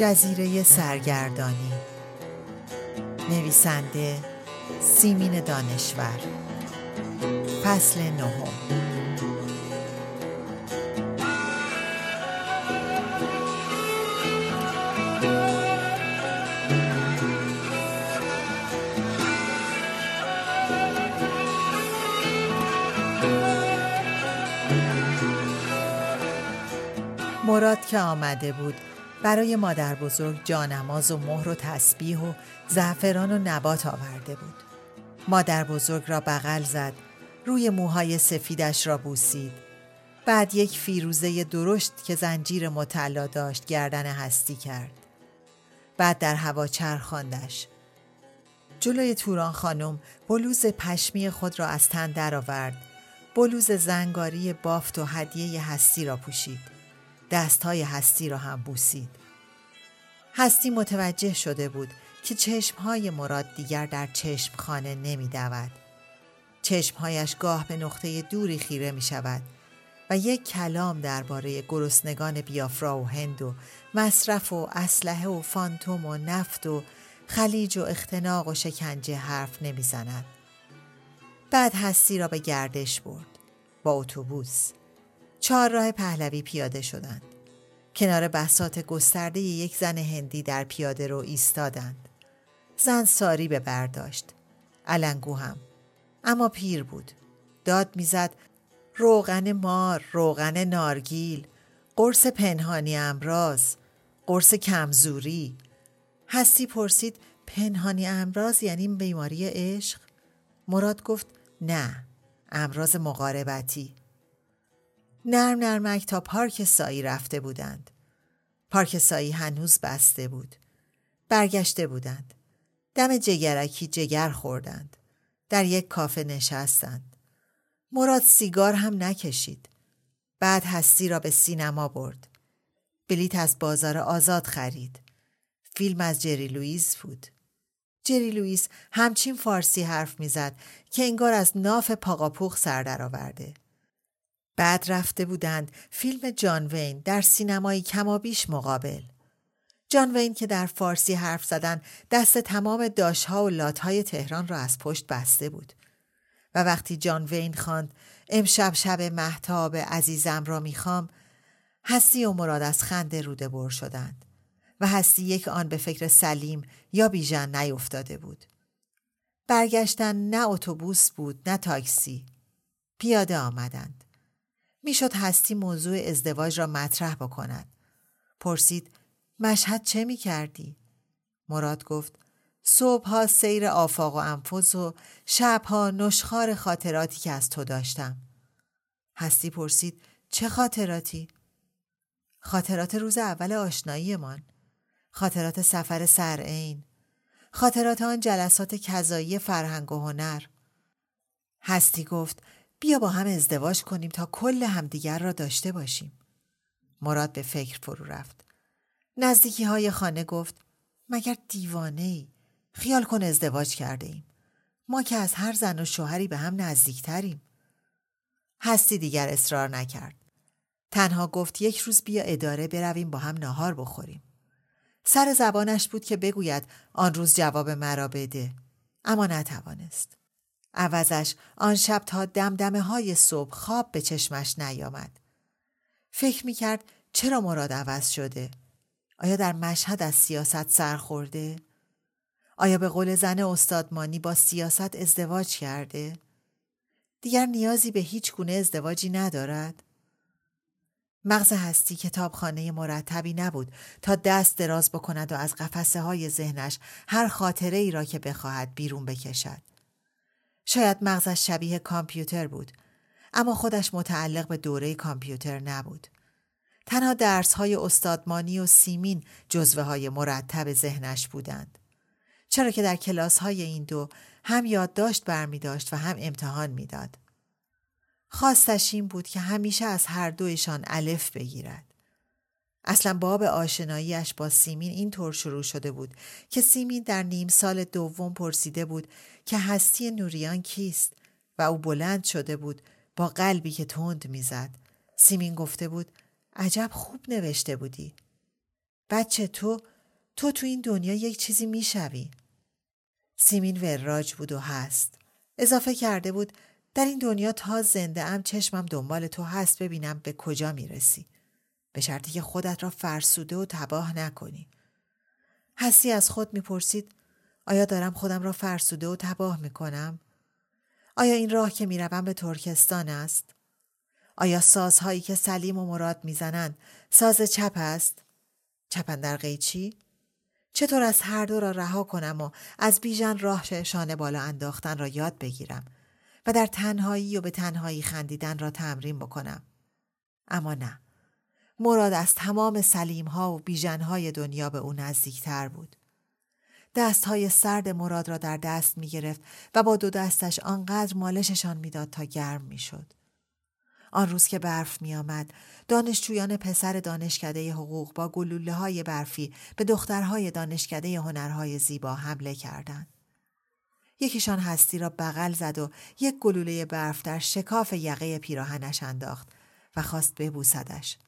جزیره سرگردانی. نویسنده سیمین دانشور. فصل نهم. مراد که آمده بود برای مادر بزرگ جانماز و مهر و تسبیح و زعفران و نبات آورده بود. مادر بزرگ را بغل زد روی موهای سفیدش را بوسید. بعد یک فیروزه درشت که زنجیر مطلا داشت گردن هستی کرد. بعد در هوا چرخاندش. جلوی توران خانم بلوز پشمی خود را از تن درآورد. بلوز زنگاری بافت و هدیه هستی را پوشید. دستهای هستی را هم بوسید. هستی متوجه شده بود که چشمهای مراد دیگر در چشم خانه نمی دود. چشمهایش گاه به نقطه دوری خیره می شود و یک کلام درباره گرسنگان بیافرا و هند و مصرف و اسلحه و فانتوم و نفت و خلیج و اختناق و شکنجه حرف نمی‌زند. بعد هستی را به گردش برد با اتوبوس چهار راه پهلوی پیاده شدند. کنار بسات گسترده یک زن هندی در پیاده رو ایستادند. زن ساری به برداشت. علنگو هم. اما پیر بود. داد می‌زد روغن مار، روغن نارگیل، قرص پنهانی امراض، قرص کمزوری. هستی پرسید پنهانی امراض یعنی بیماری عشق؟ مراد گفت نه امراض مقاربتی نرم نرمک تا پارک سایی رفته بودند. پارک سایی هنوز بسته بود. برگشته بودند. دم جگرکی جگر خوردند. در یک کافه نشستند. مراد سیگار هم نکشید. بعد هستی را به سینما برد. بلیت از بازار آزاد خرید. فیلم از جری لوئیس بود. جری لوئیس همچین فارسی حرف می‌زد که انگار از ناف پاقاپوق سر درآورده. بعد رفته بودند فیلم جان وین در سینمایی کمابیش مقابل. جان وین که در فارسی حرف زدن دست تمام داشها و لاتهای تهران را از پشت بسته بود. و وقتی جان وین خواند امشب شب محتاب عزیزم را می‌خوام هستی و مراد از خنده روده بر شدند و هستی یک آن به فکر سلیم یا بیژن نیفتاده بود. برگشتن نه اتوبوس بود نه تاکسی. پیاده آمدند. می‌شد هستی موضوع ازدواج را مطرح بکند. پرسید مشهد چه می کردی؟ مراد گفت صبحها سیر آفاق و انفس و شبها نشخار خاطراتی که از تو داشتم. هستی پرسید چه خاطراتی؟ خاطرات روز اول آشناییمان. خاطرات سفر سرعین. خاطرات آن جلسات کذایی فرهنگ و هنر. هستی گفت بیا با هم ازدواج کنیم تا کل همدیگر را داشته باشیم. مراد به فکر فرو رفت. نزدیکی های خانه گفت مگر دیوانه ای؟ خیال کن ازدواج کرده ایم. ما که از هر زن و شوهری به هم نزدیکتریم. هستی دیگر اصرار نکرد. تنها گفت یک روز بیا اداره برویم با هم ناهار بخوریم. سر زبانش بود که بگوید آن روز جواب مرا بده. اما نتوانست. عوضش آن شب تا دمدمه های صبح خواب به چشمش نیامد. فکر می کرد چرا مراد عوض شده؟ آیا در مشهد از سیاست سر خورده؟ آیا به قول زن استادمانی با سیاست ازدواج کرده؟ دیگر نیازی به هیچ گونه ازدواجی ندارد؟ مغز هستی کتابخانه مرتبی نبود تا دست دراز بکند و از قفسه های ذهنش هر خاطره ای را که بخواهد بیرون بکشد. شاید مغزش شبیه کامپیوتر بود اما خودش متعلق به دوره کامپیوتر نبود. تنها درس های استادمانی و سیمین جزوه های مرتب ذهنش بودند. چرا که در کلاس های این دو هم یادداشت برمی داشت و هم امتحان می‌داد. خواستش این بود که همیشه از هر دویشان الف بگیرد. اصلا باب آشناییش با سیمین اینطور شروع شده بود که سیمین در نیم سال دوم پرسیده بود که هستی نوریان کیست و او بلند شده بود با قلبی که تند می‌زد. سیمین گفته بود عجب خوب نوشته بودی. بچه تو تو تو این دنیا یک چیزی می‌شوی. سیمین وراج بود و هست. اضافه کرده بود در این دنیا تا زنده ام چشمم دنبال تو هست ببینم به کجا می‌رسی. به شرطی که خودت را فرسوده و تباه نکنی. هستی از خود می‌پرسید آیا دارم خودم را فرسوده و تباه می‌کنم؟ آیا این راه که می‌روم به ترکستان است؟ آیا سازهایی که سلیم و مراد می‌زنند ساز چپ است؟ چپن در قیچی؟ چطور از هر دو را رها کنم و از بیژن راه شانه بالا انداختن را یاد بگیرم و در تنهایی و به تنهایی خندیدن را تمرین بکنم؟ اما نه. مراد از تمام سلیم ها و بیژن های دنیا به او نزدیکتر بود. دست های سرد مراد را در دست می گرفت و با دو دستش آنقدر مالششان می‌داد تا گرم می شد. آن روز که برف می آمد، دانشجویان پسر دانشکده حقوق با گلوله های برفی به دخترهای دانشکده هنرهای زیبا حمله کردند. یکیشان هستی را بغل زد و یک گلوله برف در شکاف یقه پیراهنش انداخت و خواست ببوسدش.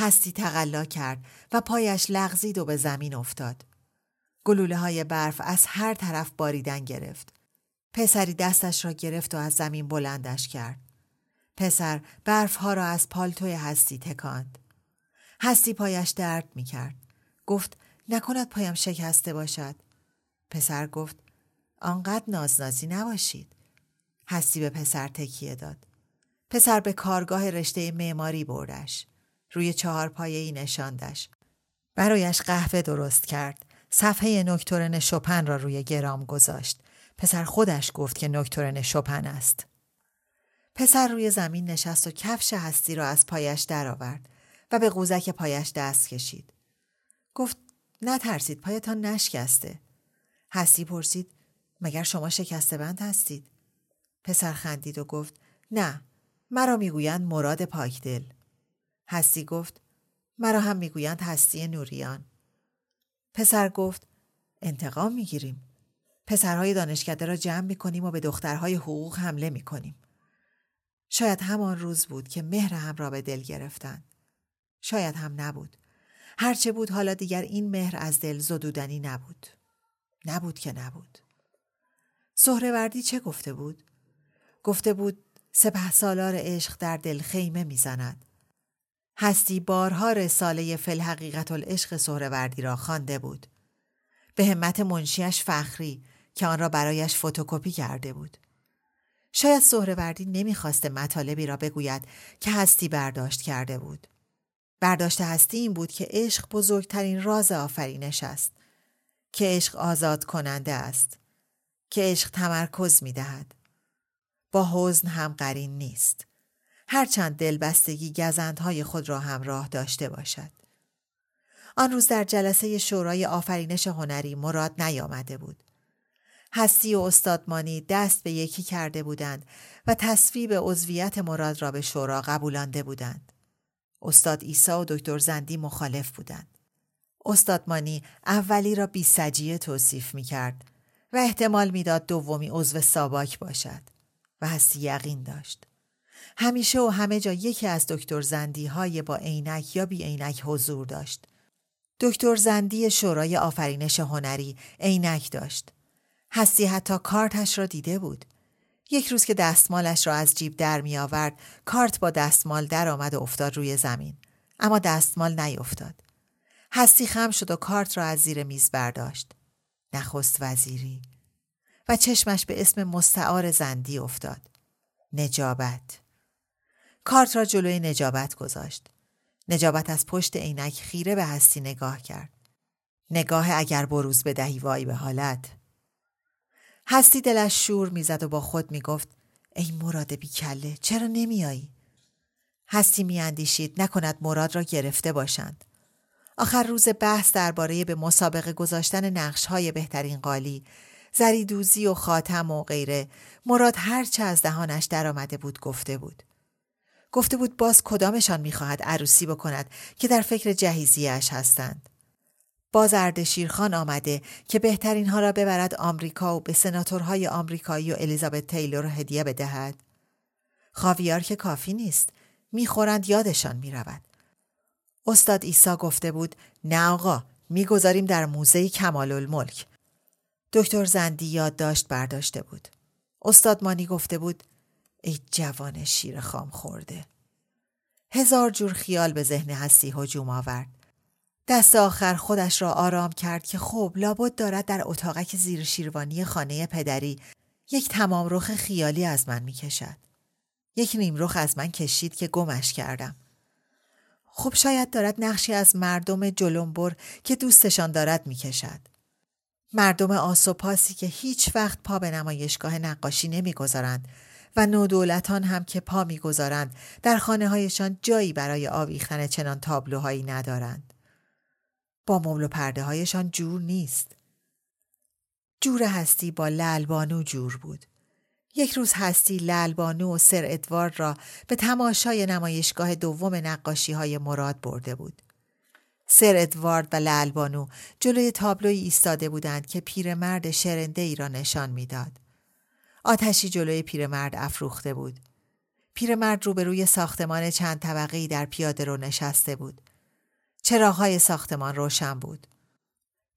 هستی تقلا کرد و پایش لغزید و به زمین افتاد. گلوله های برف از هر طرف باریدن گرفت. پسری دستش را گرفت و از زمین بلندش کرد. پسر برف ها را از پالتوی هستی تکاند. هستی پایش درد می کرد. گفت نکند پایم شکسته باشد. پسر گفت آنقدر نازنازی نباشید. هستی به پسر تکیه داد. پسر به کارگاه رشته معماری بردش. روی چهار پایه ای نشاندش. برایش قهوه درست کرد. صفحه نکتورن شپن را روی گرام گذاشت. پسر خودش گفت که نکتورن شپن است. پسر روی زمین نشست و کفش هستی را از پایش درآورد و به قوزک پایش دست کشید. گفت نترسید پایتان نشکسته. هستی پرسید مگر شما شکسته بند هستید؟ پسر خندید و گفت نه مرا می‌گویند مراد پاکدل. هستی گفت مرا هم می‌گویند هستی نوریان. پسر گفت انتقام می‌گیریم. پسرهای دانشکده را جمع می‌کنیم و به دخترهای حقوق حمله می‌کنیم. شاید همان روز بود که مهر هم را به دل گرفتند. شاید هم نبود. هرچه بود حالا دیگر این مهر از دل زدودنی نبود. نبود که نبود. سهروردی چه گفته بود؟ گفته بود سپه سالار عشق در دل خیمه می‌زند. هستی بارها رساله فل حقیقت العشق سهروردی را خوانده بود. به همت منشیش فخری که آن را برایش فتوکپی کرده بود. شاید سهروردی نمی‌خواسته مطالبی را بگوید که هستی برداشت کرده بود. برداشت هستی این بود که عشق بزرگترین راز آفرینش است. که عشق آزاد کننده است. که عشق تمرکز می دهد. با حزن هم قرین نیست. هرچند دلبستگی گزندهای خود را همراه داشته باشد. آن روز در جلسه شورای آفرینش هنری مراد نیامده بود. هستی و استادمانی دست به یکی کرده بودند و تصویب عضویت مراد را به شورا قبولانده بودند. استاد ایسا و دکتر زندی مخالف بودند. استادمانی اولی را بی سجیه توصیف می کرد و احتمال می‌داد دومی عضو ساباک باشد و هستی یقین داشت. همیشه و همه جا یکی از دکتر زندی های با عینک یا بی عینک حضور داشت. دکتر زندی شورای آفرینش هنری عینک داشت. هستی حتی کارتش را دیده بود. یک روز که دستمالش را از جیب در می آورد، کارت با دستمال در آمد و افتاد روی زمین. اما دستمال نیفتاد. هستی خم شد و کارت را از زیر میز برداشت. نخست وزیری و چشمش به اسم مستعار زندی افتاد. نجابت. کارت را جلوی نجابت گذاشت. نجابت از پشت عینک خیره به هستی نگاه کرد. نگاه اگر بروز بدهی وای به حالت. هستی دلش شور می‌زد و با خود می‌گفت ای مراد بیکله چرا نمیایی؟ هستی میاندیشید نکند مراد را گرفته باشند. آخر روز بحث درباره به مسابقه گذاشتن نقش های بهترین قالی زریدوزی و خاتم و غیره مراد هرچه از دهانش درآمده بود گفته بود. گفته بود باز کدامشان می‌خواهد عروسی بکند که در فکر جهیزیش هستند. باز اردشیرخان آمده که بهترین ها را ببرد آمریکا و به سناتورهای آمریکایی و الیزابت تیلور هدیه بدهد. خاویار که کافی نیست. می‌خورند یادشان می‌رود. استاد ایسا گفته بود نه آقا می‌گذاریم در موزه کمال الملک. دکتر زندی یادداشت برداشته بود. استاد مانی گفته بود ای جوان شیر خام خورده. هزار جور خیال به ذهن هستی هجوم آورد. دست آخر خودش را آرام کرد که خب لابد دارد در اتاقک زیر شیروانی خانه پدری یک تمام رخ خیالی از من می کشد. یک نیم رخ از من کشید که گمش کردم. خب شاید دارد نقشی از مردم جلنبر که دوستشان دارد می کشد. مردم آسوپاسی که هیچ وقت پا به نمایشگاه نقاشی نمی‌گذارند و نودولتان هم که پا می‌گذارند در خانه هایشان جایی برای آویختن چنان تابلوهایی ندارند. با مبل و پرده هایشان جور نیست. جور هستی با للبانو جور بود. یک روز هستی للبانو و سر ادوارد را به تماشای نمایشگاه دوم نقاشی های مراد برده بود. سر ادوارد و للبانو جلوی تابلوی ایستاده بودند که پیرمرد شرنده ای را نشان می‌داد. آتشی جلوی پیرمرد افروخته بود. پیرمرد روبروی ساختمان چند طبقه در پیاده رو نشسته بود. چراغهای ساختمان روشن بود.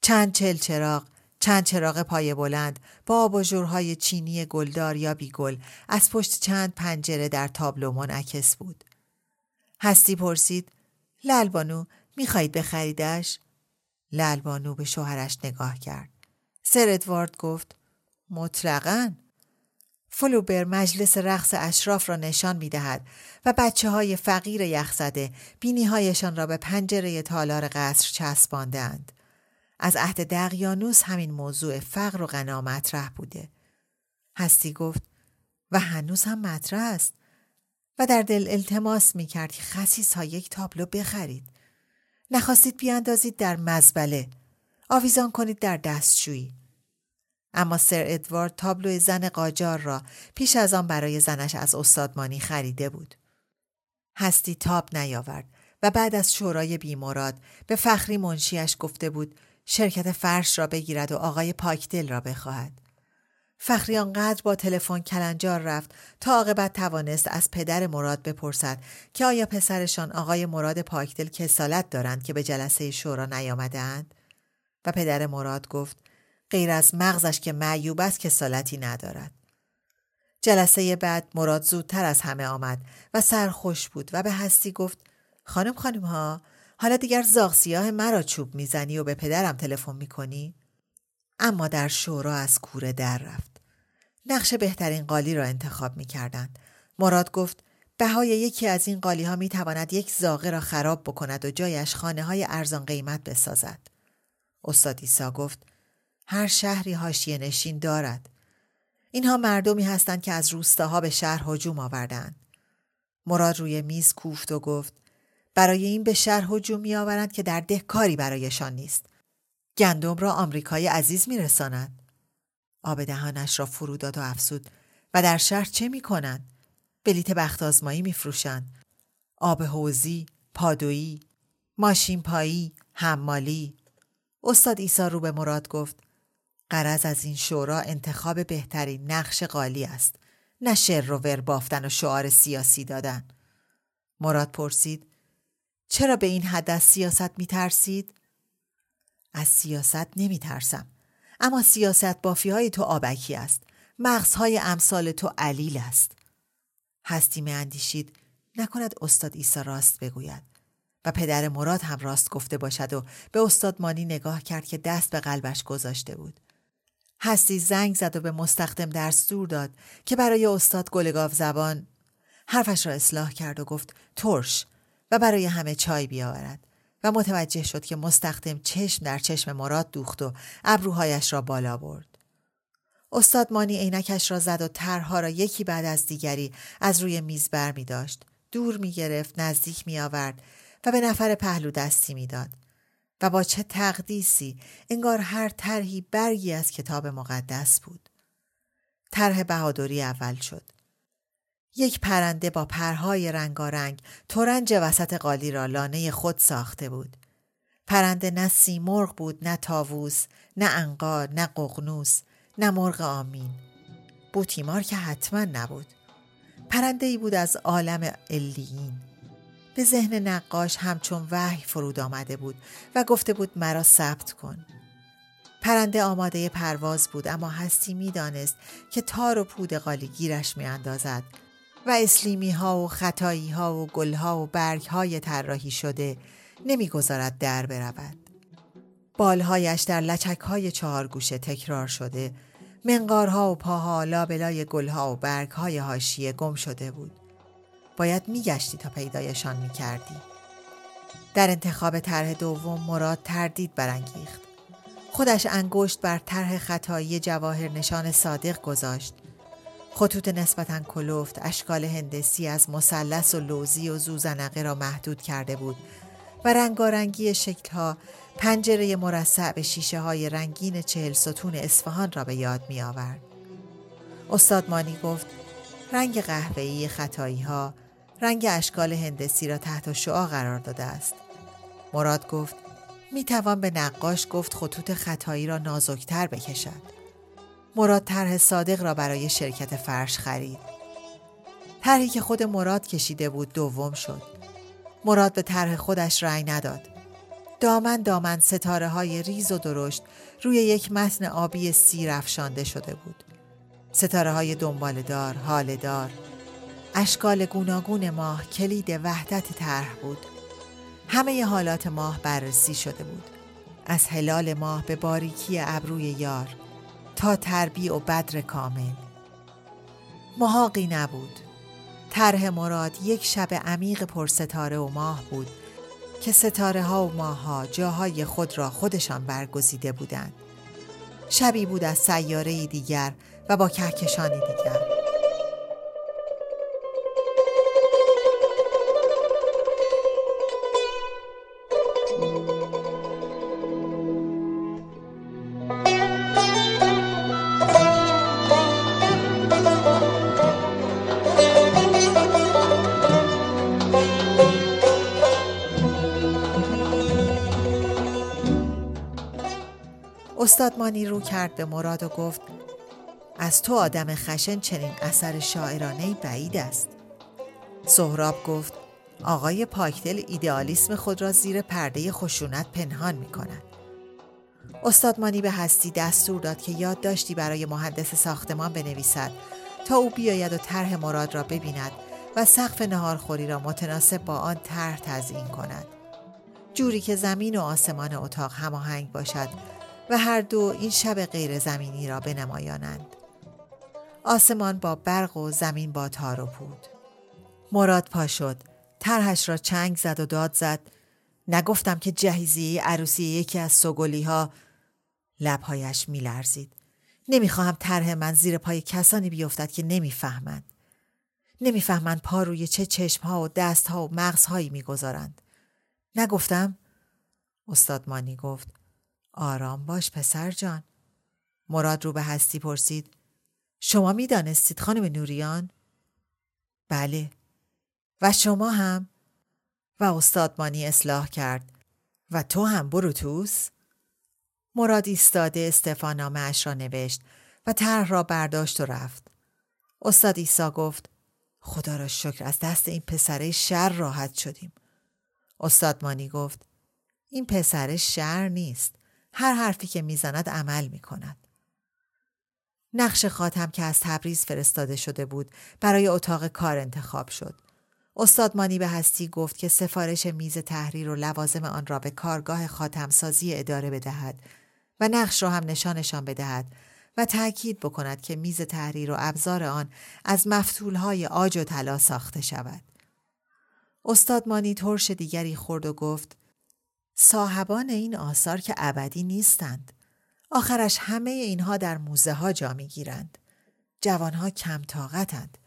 چند چل چراغ، چند چراغ پای بلند با آباژورهای چینی گلدار یا بیگل از پشت چند پنجره در تابلو منعکس بود. هستی پرسید للبانو می‌خواهید بخریدش؟ للبانو به شوهرش نگاه کرد. سر ادوارد گفت مطلقا فلوبر مجلس رقص اشراف را نشان می دهد و بچه های فقیر یخزده بینی هایشان را به پنجره تالار قصر چسباندند. از عهد دقیانوس همین موضوع فقر و غنا مطرح بوده. هستی گفت و هنوز هم مطرح است و در دل التماس می کرد که خسیس ها یک تابلو بخرید. نخواستید بیاندازید در مزبله. آویزان کنید در دستشویی. اما سر ادوارد تابلو زن قاجار را پیش از آن برای زنش از استادمانی خریده بود. هستی تاب نیاورد و بعد از شورای بیموراد به فخری منشیش گفته بود شرکت فرش را بگیرد و آقای پاکدل را بخواهد. فخری آنقدر با تلفن کلنجار رفت تا عاقبت توانست از پدر مراد بپرسد که آیا پسرشان آقای مراد پاکدل کسالت دارند که به جلسه شورا نیامدهاند و پدر مراد گفت غیر از مغزش که معیوب است کسالتی ندارد. جلسه بعد مراد زودتر از همه آمد و سرخوش بود و به هستی گفت خانم خانم ها حالا دیگر زاغ سیاه مرا چوب می‌زنی و به پدرم تلفن می‌کنی؟ اما در شورا از کوره در رفت. نقش بهترین قالی را انتخاب می‌کردند. مراد گفت بهای یکی از این قالی ها می تواند یک زاغه را خراب بکند و جایش خانه های ارزان قیمت بسازد. استاد ایسا گفت هر شهری هاشیه نشین دارد. اینها مردمی هستند که از روستاها به شهر هجوم آوردند. مراد روی میز کوفت و گفت برای این به شهر هجوم می آورند که در ده کاری برایشان نیست. گندم را آمریکای عزیز می رساند. آب دهانش را فرو داد و افسود و در شهر چه می کنند؟ بلیت بخت آزمایی می فروشند. آب حوزی، پادویی، ماشین پایی، حمالی. استاد ایسا رو به مراد گفت قرض از این شورا انتخاب بهترین نقش قالی است نه شر و ور بافتن و شعار سیاسی دادن. مراد پرسید چرا به این حد از سیاست می ترسید؟ از سیاست نمی ترسم اما سیاست بافی های تو آبکی است مغزهای امثال تو علیل است. هستی اندیشید نکند استاد ایسا راست بگوید. و پدر مراد هم راست گفته باشد و به استاد مانی نگاه کرد که دست به قلبش گذاشته بود. هستی زنگ زد و به مستخدم دستور داد که برای استاد گلگاف زبان حرفش را اصلاح کرد و گفت ترش و برای همه چای بیاورد و متوجه شد که مستخدم چشم در چشم مراد دوخت و ابروهایش را بالا برد. استاد مانی عینکش را زد و طرحها را یکی بعد از دیگری از روی میز بر می داشت. دور می گرفت، نزدیک می آورد و به نفر پهلو دستی می‌داد. و با چه تقدیسی انگار هر طرحی برگی از کتاب مقدس بود. طرح بهادری اول شد. یک پرنده با پرهای رنگارنگ تورنج وسط قالی را لانه خود ساخته بود. پرنده نه سیمرغ بود نه تاووس نه انقا نه قغنوس نه مرغ آمین بوتیمار که حتما نبود پرنده ای بود از عالم الیین به ذهن نقاش همچون وحی فرود آمده بود و گفته بود مرا ثبت کن پرنده آماده پرواز بود اما هستی می‌دانست که تار و پود قالی گیرش می اندازد و اسلیمی ها و خطایی ها و گل ها و برگ های طراحی شده نمی‌گذارد در برود. بالهایش در لچک های چهار گوشه تکرار شده منقارها و پاها لابلای گلها و برگهای هاشیه گم شده بود. باید میگشتی تا پیدایشان می‌کردی. در انتخاب طرح دوم مراد تردید برانگیخت. خودش انگشت بر طرح خطایی جواهر نشان صادق گذاشت خطوط نسبتا کلوفت اشکال هندسی از مثلث و لوزی و زوزنقه را محدود کرده بود و رنگارنگی شکلها پنجره مرصع به شیشه های رنگین چهل ستون اصفهان را به یاد می آورد. استاد مانی گفت رنگ قهوه‌ای خطایی ها رنگ اشکال هندسی را تحت شعا قرار داده است. مراد گفت می توان به نقاش گفت خطوط خطایی را نازکتر بکشد. مراد طرح صادق را برای شرکت فرش خرید. طرحی که خود مراد کشیده بود دوم شد. مراد به طرح خودش رأی نداد. دامن دامن ستاره های ریز و درشت روی یک متن آبی سیر افشانده شده بود. ستاره های دنبالدار، حالدار، اشکال گوناگون ماه کلید وحدت طرح بود. همه حالات ماه بررسی شده بود. از هلال ماه به باریکی ابروی یار، تا تربیع و بدر کامل محاقی نبود طرح مراد یک شب عمیق پر ستاره و ماه بود که ستاره ها و ماه ها جاهای خود را خودشان برگزیده بودند شبی بود از سیاره دیگر و با کهکشانی دیگر استاد مانی رو کرد به مراد و گفت از تو آدم خشن چنین اثر شاعرانه بعید است سهراب گفت آقای پاکدل ایدئالیسم خود را زیر پرده خشونت پنهان می کند. استاد مانی به هستی دستور داد که یاد داشتی برای مهندس ساختمان بنویسد تا او بیاید و طرح مراد را ببیند و سقف نهارخوری را متناسب با آن طرح تزیین کند. جوری که زمین و آسمان اتاق هماهنگ باشد و هر دو این شب غیر زمینی را بنمایانند. آسمان با برق و زمین با تار و پود. مراد پا شد. طرحش را چنگ زد و داد زد. نگفتم که جهیزی عروسی یکی از سگولی ها لبهایش می لرزید. نمی‌خواهم طرح من زیر پای کسانی بیفتد که نمی‌فهمند. نمی‌فهمند پا روی چه چشم ها و دست ها و مغز هایی می‌گذارند. نگفتم؟ استاد مانی گفت آرام باش پسر جان. مراد رو به هستی پرسید. شما می دانستید خانم نوریان؟ بله. و شما هم؟ و استادمانی اصلاح کرد. و تو هم بروتوس؟ مراد ایستاده استفانامه اش را نوشت و طرح را برداشت و رفت. استاد ایسا گفت خدا را شکر از دست این پسره شر راحت شدیم. استادمانی گفت این پسر شر نیست. هر حرفی که می‌زند عمل می کند. نقش خاتم که از تبریز فرستاده شده بود برای اتاق کار انتخاب شد. استاد مانی به هستی گفت که سفارش میز تحریر و لوازم آن را به کارگاه خاتمسازی اداره بدهد و نقش را هم نشانشان بدهد و تأکید بکند که میز تحریر و ابزار آن از مفتولهای آج و طلا ساخته شود. استاد مانی ترش دیگری خورد و گفت صاحبان این آثار که ابدی نیستند. آخرش همه اینها در موزه ها جا می گیرند. جوانها کم طاقتند.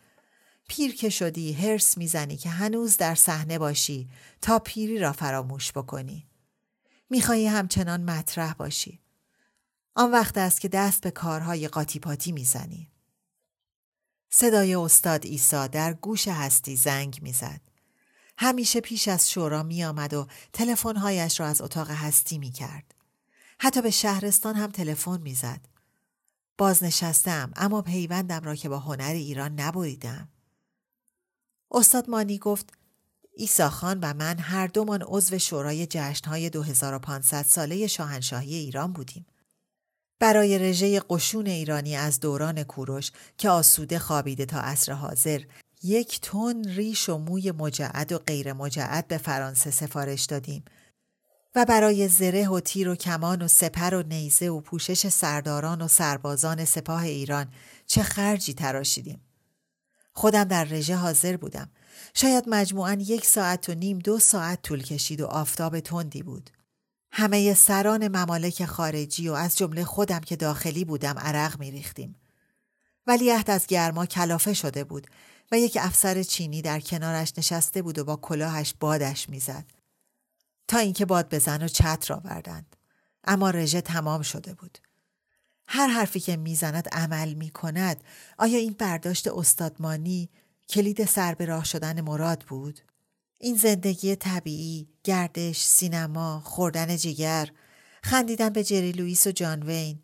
پیر که شدی هرس می‌زنی که هنوز در صحنه باشی تا پیری را فراموش بکنی. می‌خواهی همچنان مطرح باشی. آن وقت است که دست به کارهای قاطی پاتی می‌زنی. صدای استاد ایسا در گوش هستی زنگ می‌زد. همیشه پیش از شورا می آمد و تلفن‌هایش را از اتاق هستی می کرد. حتی به شهرستان هم تلفن می زد. بازنشستم اما پیوندم را که با هنر ایران نبریدم. استاد مانی گفت ایسا خان و من هر دومان عضو شورای جشنهای 2500 ساله شاهنشاهی ایران بودیم. برای رژه قشون ایرانی از دوران کوروش که آسوده خوابیده تا عصر حاضر یک تن ریش و موی مجعد و غیر مجعد به فرانسه سفارش دادیم و برای زره و تیر و کمان و سپر و نیزه و پوشش سرداران و سربازان سپاه ایران چه خرجی تراشیدیم. خودم در رژه حاضر بودم. شاید مجموعاً یک ساعت و نیم دو ساعت طول کشید و آفتاب تندی بود. همه سران ممالک خارجی و از جمله خودم که داخلی بودم عرق می ریختیم. ولیعهد از گرما کلافه شده بود و یک افسر چینی در کنارش نشسته بود و با کلاهش بادش می‌زد. تا اینکه باد بزن و چتر آوردند. اما رژه تمام شده بود. هر حرفی که می‌زند عمل می کند آیا این برداشت استادمانی کلید سر به راه شدن مراد بود؟ این زندگی طبیعی، گردش، سینما، خوردن جگر، خندیدن به جری لوئیس و جان وین،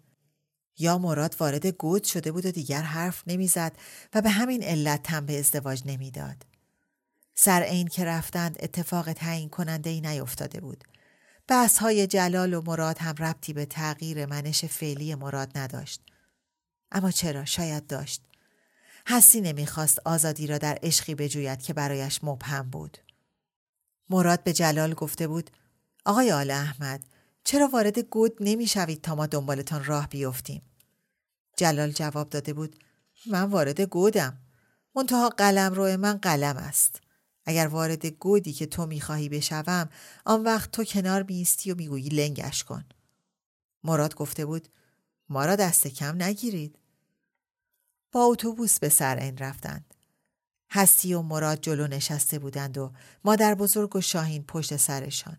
یا مراد وارد گود شده بود و دیگر حرف نمی‌زد و به همین علت تن به ازدواج نمی‌داد. سر این که رفتند اتفاق تعیین کننده ای نیفتاده بود. بحث های جلال و مراد هم ربطی به تغییر منش فعلی مراد نداشت. اما چرا؟ شاید داشت. حسی نمی‌خواست آزادی را در عشقی بجوید که برایش مبهم بود. مراد به جلال گفته بود آقای آل احمد چرا وارد گود نمی‌شوید تا ما دنبالتان راه بیفتیم؟ جلال جواب داده بود من وارد گودم. منتها قلم روی من قلم است. اگر وارد گودی که تو می‌خواهی بشوم آن وقت تو کنار میستی و می‌گویی لنگش کن. مراد گفته بود ما را دست کم نگیرید. با اتوبوس به سر این رفتند. هستی و مراد جلو نشسته بودند و مادر بزرگ و شاهین پشت سرشان.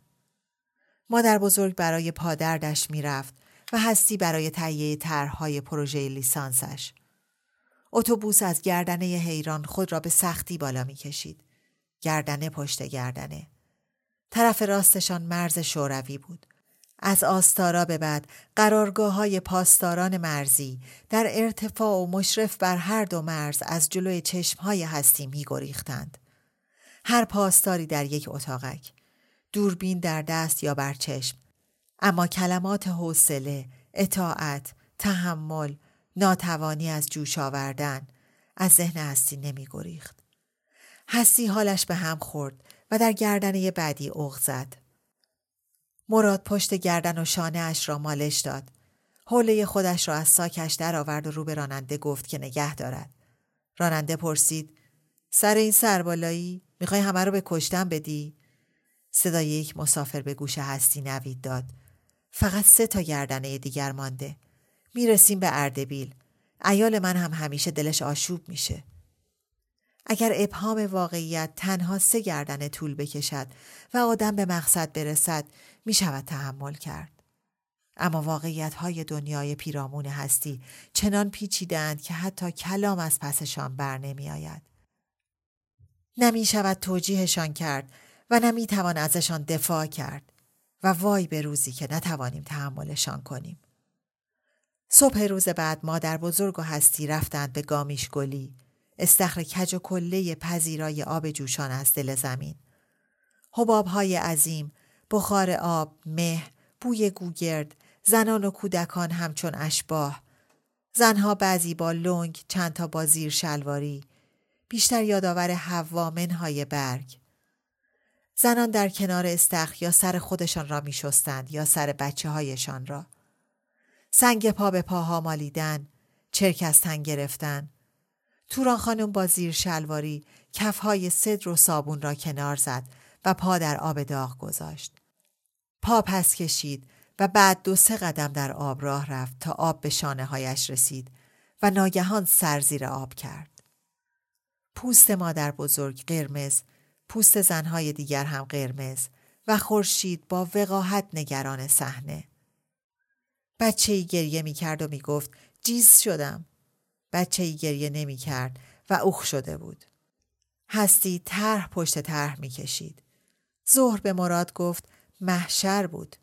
مادر بزرگ برای پادردش می‌رفت و هستی برای تهیه طرحهای پروژه لیسانسش. اتوبوس از گردنه حیران خود را به سختی بالا می‌کشید. گردنه پشت گردنه. طرف راستشان مرز شوروی بود. از آستارا به بعد قرارگاه های پاسداران مرزی در ارتفاع و مشرف بر هر دو مرز از جلوی چشم های هستی می گریختند. هر پاسداری در یک اتاقک. دوربین در دست یا بر چشم. اما کلمات حوصله، اطاعت، تحمل، ناتوانی از جوش آوردن از ذهن هستی نمی گریخت. هستی حالش به هم خورد و در گردنه بعدی اوغ زد. مراد پشت گردن و شانه اش را مالش داد. حوله خودش را از ساکش در آورد و رو به راننده گفت که نگه دارد. راننده پرسید سر این سربالایی می‌خوای همه رو به کشتن بدی؟ صدای یک مسافر به گوش هستی نوید داد. فقط سه تا گردنه دیگر مانده. می‌رسیم به اردبیل. ایال من هم همیشه دلش آشوب میشه. اگر ابهام واقعیت تنها سه گردنه طول بکشد و آدم به مقصد برسد می شود تحمل کرد. اما واقعیت های دنیای پیرامون هستی چنان پیچیدند که حتی کلام از پسشان بر نمی آید. نمی توجیهشان کرد و نمی توان ازشان دفاع کرد و وای به روزی که نتوانیم تحملشان کنیم. صبح روز بعد مادر بزرگ و هستی رفتند به گامیش گلی استخر کج و کله پذیرای آب جوشان از دل زمین. حباب های عظیم، بخار آب، مه، بوی گوگرد، زنان و کودکان همچون اشباه، زنها بعضی با لنگ، چندتا با زیر شلواری، بیشتر یادآور حوا منهای برگ. زنان در کنار استخر یا سر خودشان را می شستند یا سر بچه هایشان را. سنگ پا به پاها مالیدن، چرک از تن گرفتن. توران خانم با زیر شلواری کفهای صدر و صابون را کنار زد و پا در آب داغ گذاشت. پا پس کشید و بعد دو سه قدم در آب راه رفت تا آب به شانه هایش رسید و ناگهان سر زیر آب کرد. پوست مادر بزرگ قرمز، پوست زنهای دیگر هم قرمز و خورشید با وقاحت نگران صحنه. بچه ای گریه می کرد و می گفت جیز شدم. بچه ای گریه نمی کرد و اوخ شده بود. هستی طرح پشت طرح می کشید. ظهر به مراد گفت محشر بود.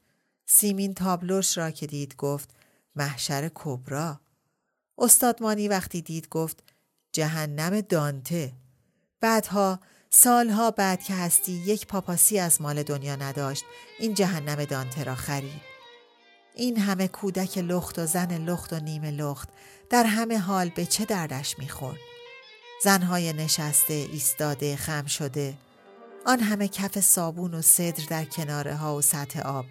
سیمین تابلوش را که دید گفت محشر کبرا. استاد مانی وقتی دید گفت جهنم دانته. بعدها سالها بعد که هستی یک پاپاسی از مال دنیا نداشت این جهنم دانته را خرید. این همه کودک لخت و زن لخت و نیمه لخت در همه حال به چه دردش می‌خورد؟ زنهای نشسته، ایستاده، خم شده، آن همه کف صابون و صدر در کناره ها و سطح آب،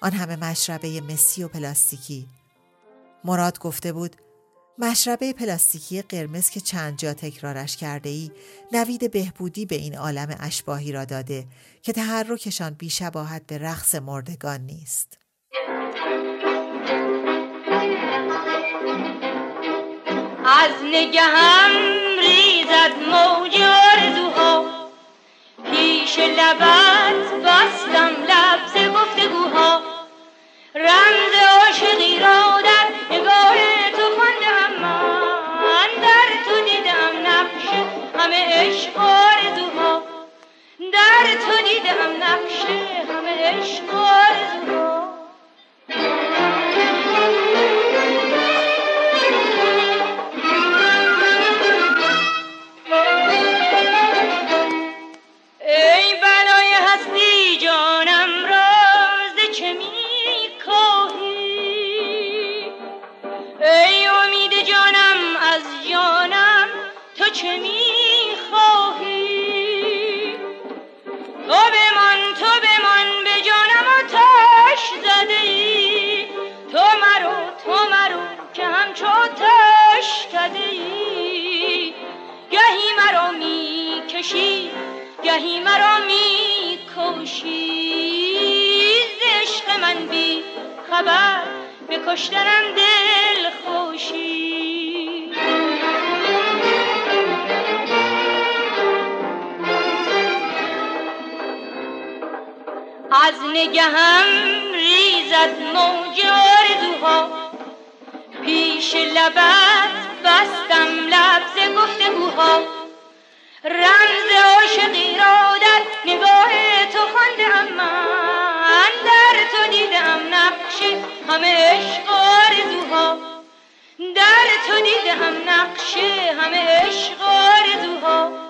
آن همه مشربه مسی و پلاستیکی. مراد گفته بود مشربه پلاستیکی قرمز که چند جا تکرارش کرده ای نوید بهبودی به این عالم اشباهی را داده که تحرکشان بیشباهت به رقص مردگان نیست. از نگهم ریزد موج آرزوها پیش لبت بستم لبز گفتگوها رمز عاشقی را در دیدم نقش همه عشق از نگهم ریزد موج آرزوها. پیش لبت بستم لبز گفتگوها. رمز عاشقی را در نگاه تو خواندم من. در تو دیدم نقش همه عشق آرزوها. در تو دیدم نقش همه عشق آرزوها.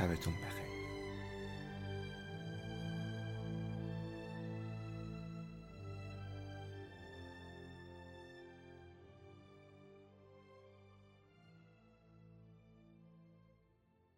شبتون بخیر.